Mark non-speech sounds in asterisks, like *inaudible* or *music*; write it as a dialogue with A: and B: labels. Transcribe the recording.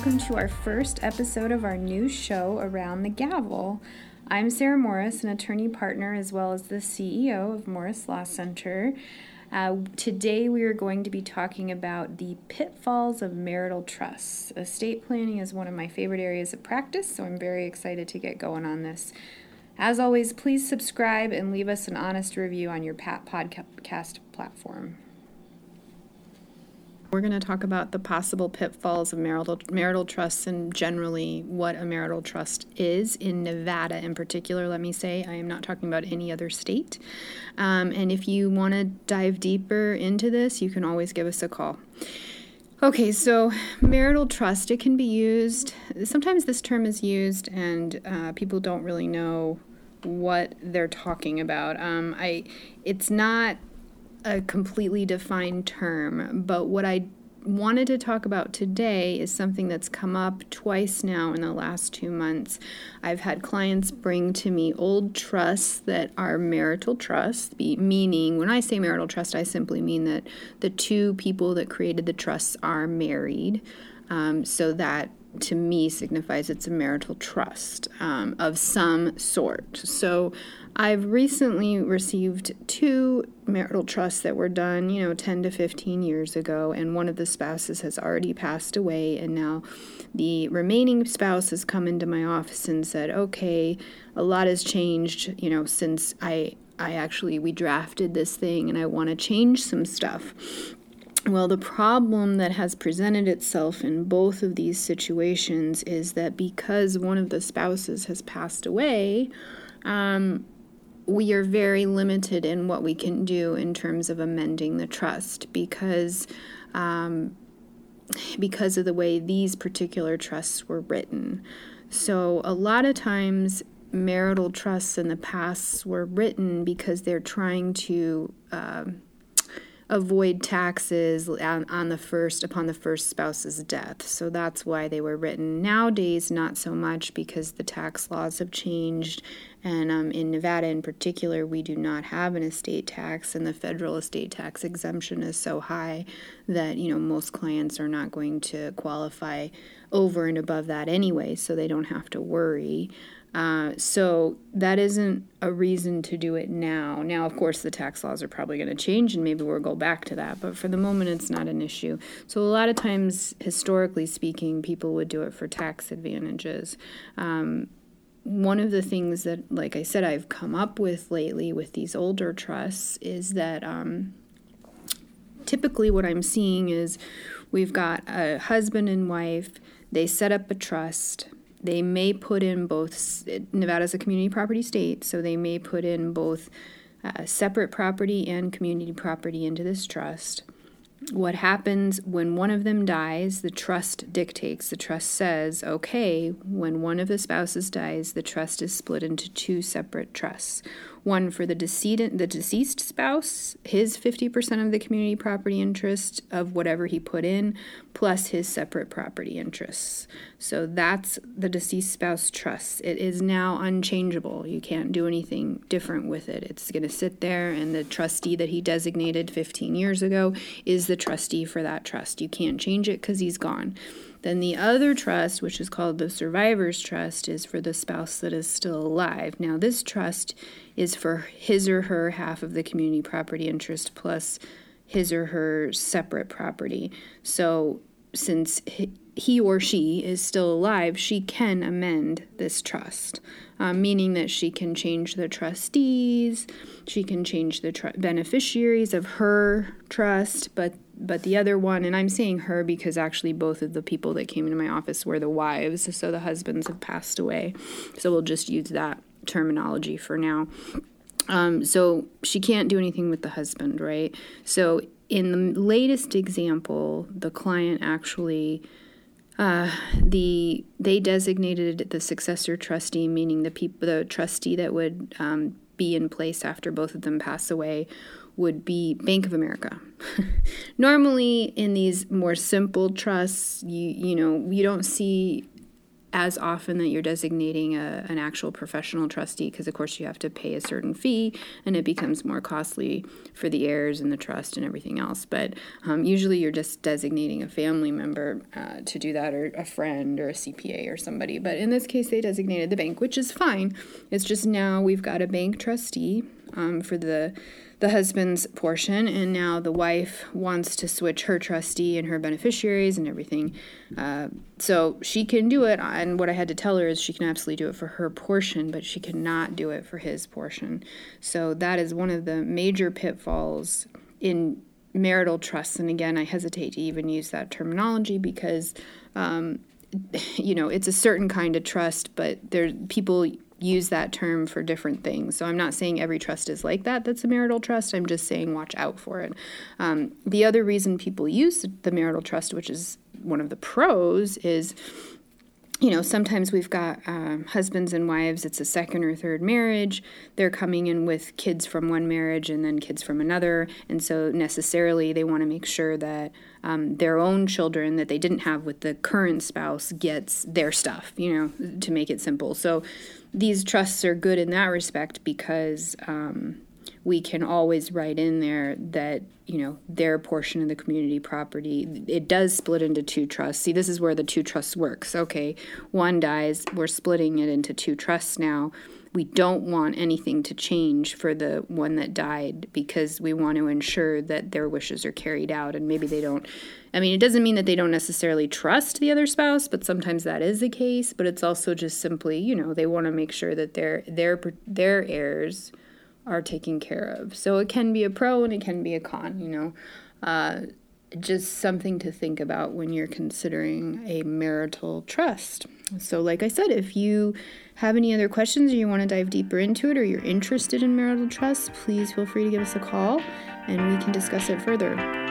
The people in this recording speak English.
A: welcome to our first episode of our new show, Around the Gavel. I'm Sarah Morris, an attorney partner as well as the CEO of Morris Law Center. Uh, today, we are going to be talking about the pitfalls of marital trusts. Estate planning is one of my favorite areas of practice, so I'm very excited to get going on this. As always, please subscribe and leave us an honest review on your Pat podcast platform. We're going to talk about the possible pitfalls of marital marital trusts and generally what a marital trust is in Nevada in particular. Let me say I am not talking about any other state. Um, and if you want to dive deeper into this, you can always give us a call. Okay, so marital trust, it can be used. Sometimes this term is used, and uh, people don't really know what they're talking about. Um, I, it's not a completely defined term, but what I wanted to talk about today is something that's come up twice now in the last two months. I've had clients bring to me old trusts that are marital trusts, meaning when I say marital trust, I simply mean that the two people that created the trusts are married. Um, so that to me signifies it's a marital trust um, of some sort. So I've recently received two marital trusts that were done, you know, 10 to 15 years ago, and one of the spouses has already passed away, and now the remaining spouse has come into my office and said, okay, a lot has changed, you know, since I. I actually we drafted this thing and I want to change some stuff. Well, the problem that has presented itself in both of these situations is that because one of the spouses has passed away, um, we are very limited in what we can do in terms of amending the trust because um, because of the way these particular trusts were written. So a lot of times marital trusts in the past were written because they're trying to uh, avoid taxes on, on the first upon the first spouse's death. So that's why they were written. Nowadays, not so much because the tax laws have changed, and um, in Nevada in particular, we do not have an estate tax, and the federal estate tax exemption is so high that you know most clients are not going to qualify over and above that anyway, so they don't have to worry. Uh, so that isn't a reason to do it now. Now, of course, the tax laws are probably going to change, and maybe we'll go back to that. But for the moment, it's not an issue. So a lot of times, historically speaking, people would do it for tax advantages. Um, one of the things that, like I said, I've come up with lately with these older trusts is that um, typically what I'm seeing is we've got a husband and wife, they set up a trust they may put in both, Nevada's a community property state, so they may put in both uh, separate property and community property into this trust. What happens when one of them dies, the trust dictates. The trust says, okay, when one of the spouses dies, the trust is split into two separate trusts one for the decedent, the deceased spouse, his 50% of the community property interest of whatever he put in, plus his separate property interests. So that's the deceased spouse trust. It is now unchangeable. You can't do anything different with it. It's going to sit there, and the trustee that he designated 15 years ago is the trustee for that trust. You can't change it because he's gone. Then the other trust, which is called the survivor's trust, is for the spouse that is still alive. Now, this trust is for his or her half of the community property interest plus his or her separate property. So, since he or she is still alive, she can amend this trust, um, meaning that she can change the trustees, she can change the tr- beneficiaries of her trust, but but the other one, and I'm saying her because actually both of the people that came into my office were the wives, so the husbands have passed away. So we'll just use that terminology for now. Um, so she can't do anything with the husband, right? So in the latest example, the client actually uh, the they designated the successor trustee, meaning the people the trustee that would um, be in place after both of them pass away would be Bank of America. *laughs* Normally, in these more simple trusts, you you know you don't see as often that you're designating a, an actual professional trustee because of course you have to pay a certain fee and it becomes more costly for the heirs and the trust and everything else. But um, usually you're just designating a family member uh, to do that or a friend or a cpa or somebody. But in this case they designated the bank which is fine. It's just now we've got a bank trustee um, for the the husband's portion, and now the wife wants to switch her trustee and her beneficiaries and everything. Uh, so she can do it, and what I had to tell her is she can absolutely do it for her portion, but she cannot do it for his portion. So that is one of the major pitfalls in marital trusts. And again, I hesitate to even use that terminology because. Um, *laughs* you know, it's a certain kind of trust, but there people use that term for different things. So I'm not saying every trust is like that, that's a marital trust. I'm just saying watch out for it. Um, the other reason people use the marital trust, which is one of the pros, is you know, sometimes we've got um, husbands and wives, it's a second or third marriage. They're coming in with kids from one marriage and then kids from another. And so necessarily they want to make sure that um, their own children that they didn't have with the current spouse gets their stuff, you know, to make it simple. So these trusts are good in that respect because um, we can always write in there that you know their portion of the community property it does split into two trusts. See this is where the two trusts works okay one dies we're splitting it into two trusts now. We don't want anything to change for the one that died because we want to ensure that their wishes are carried out and maybe they don't I mean it doesn't mean that they don't necessarily trust the other spouse but sometimes that is the case but it's also just simply you know they want to make sure that their their their heirs are taken care of. So it can be a pro and it can be a con you know? Uh, just something to think about when you're considering a marital trust. So like I said if you have any other questions or you want to dive deeper into it or you're interested in marital trust, please feel free to give us a call and we can discuss it further.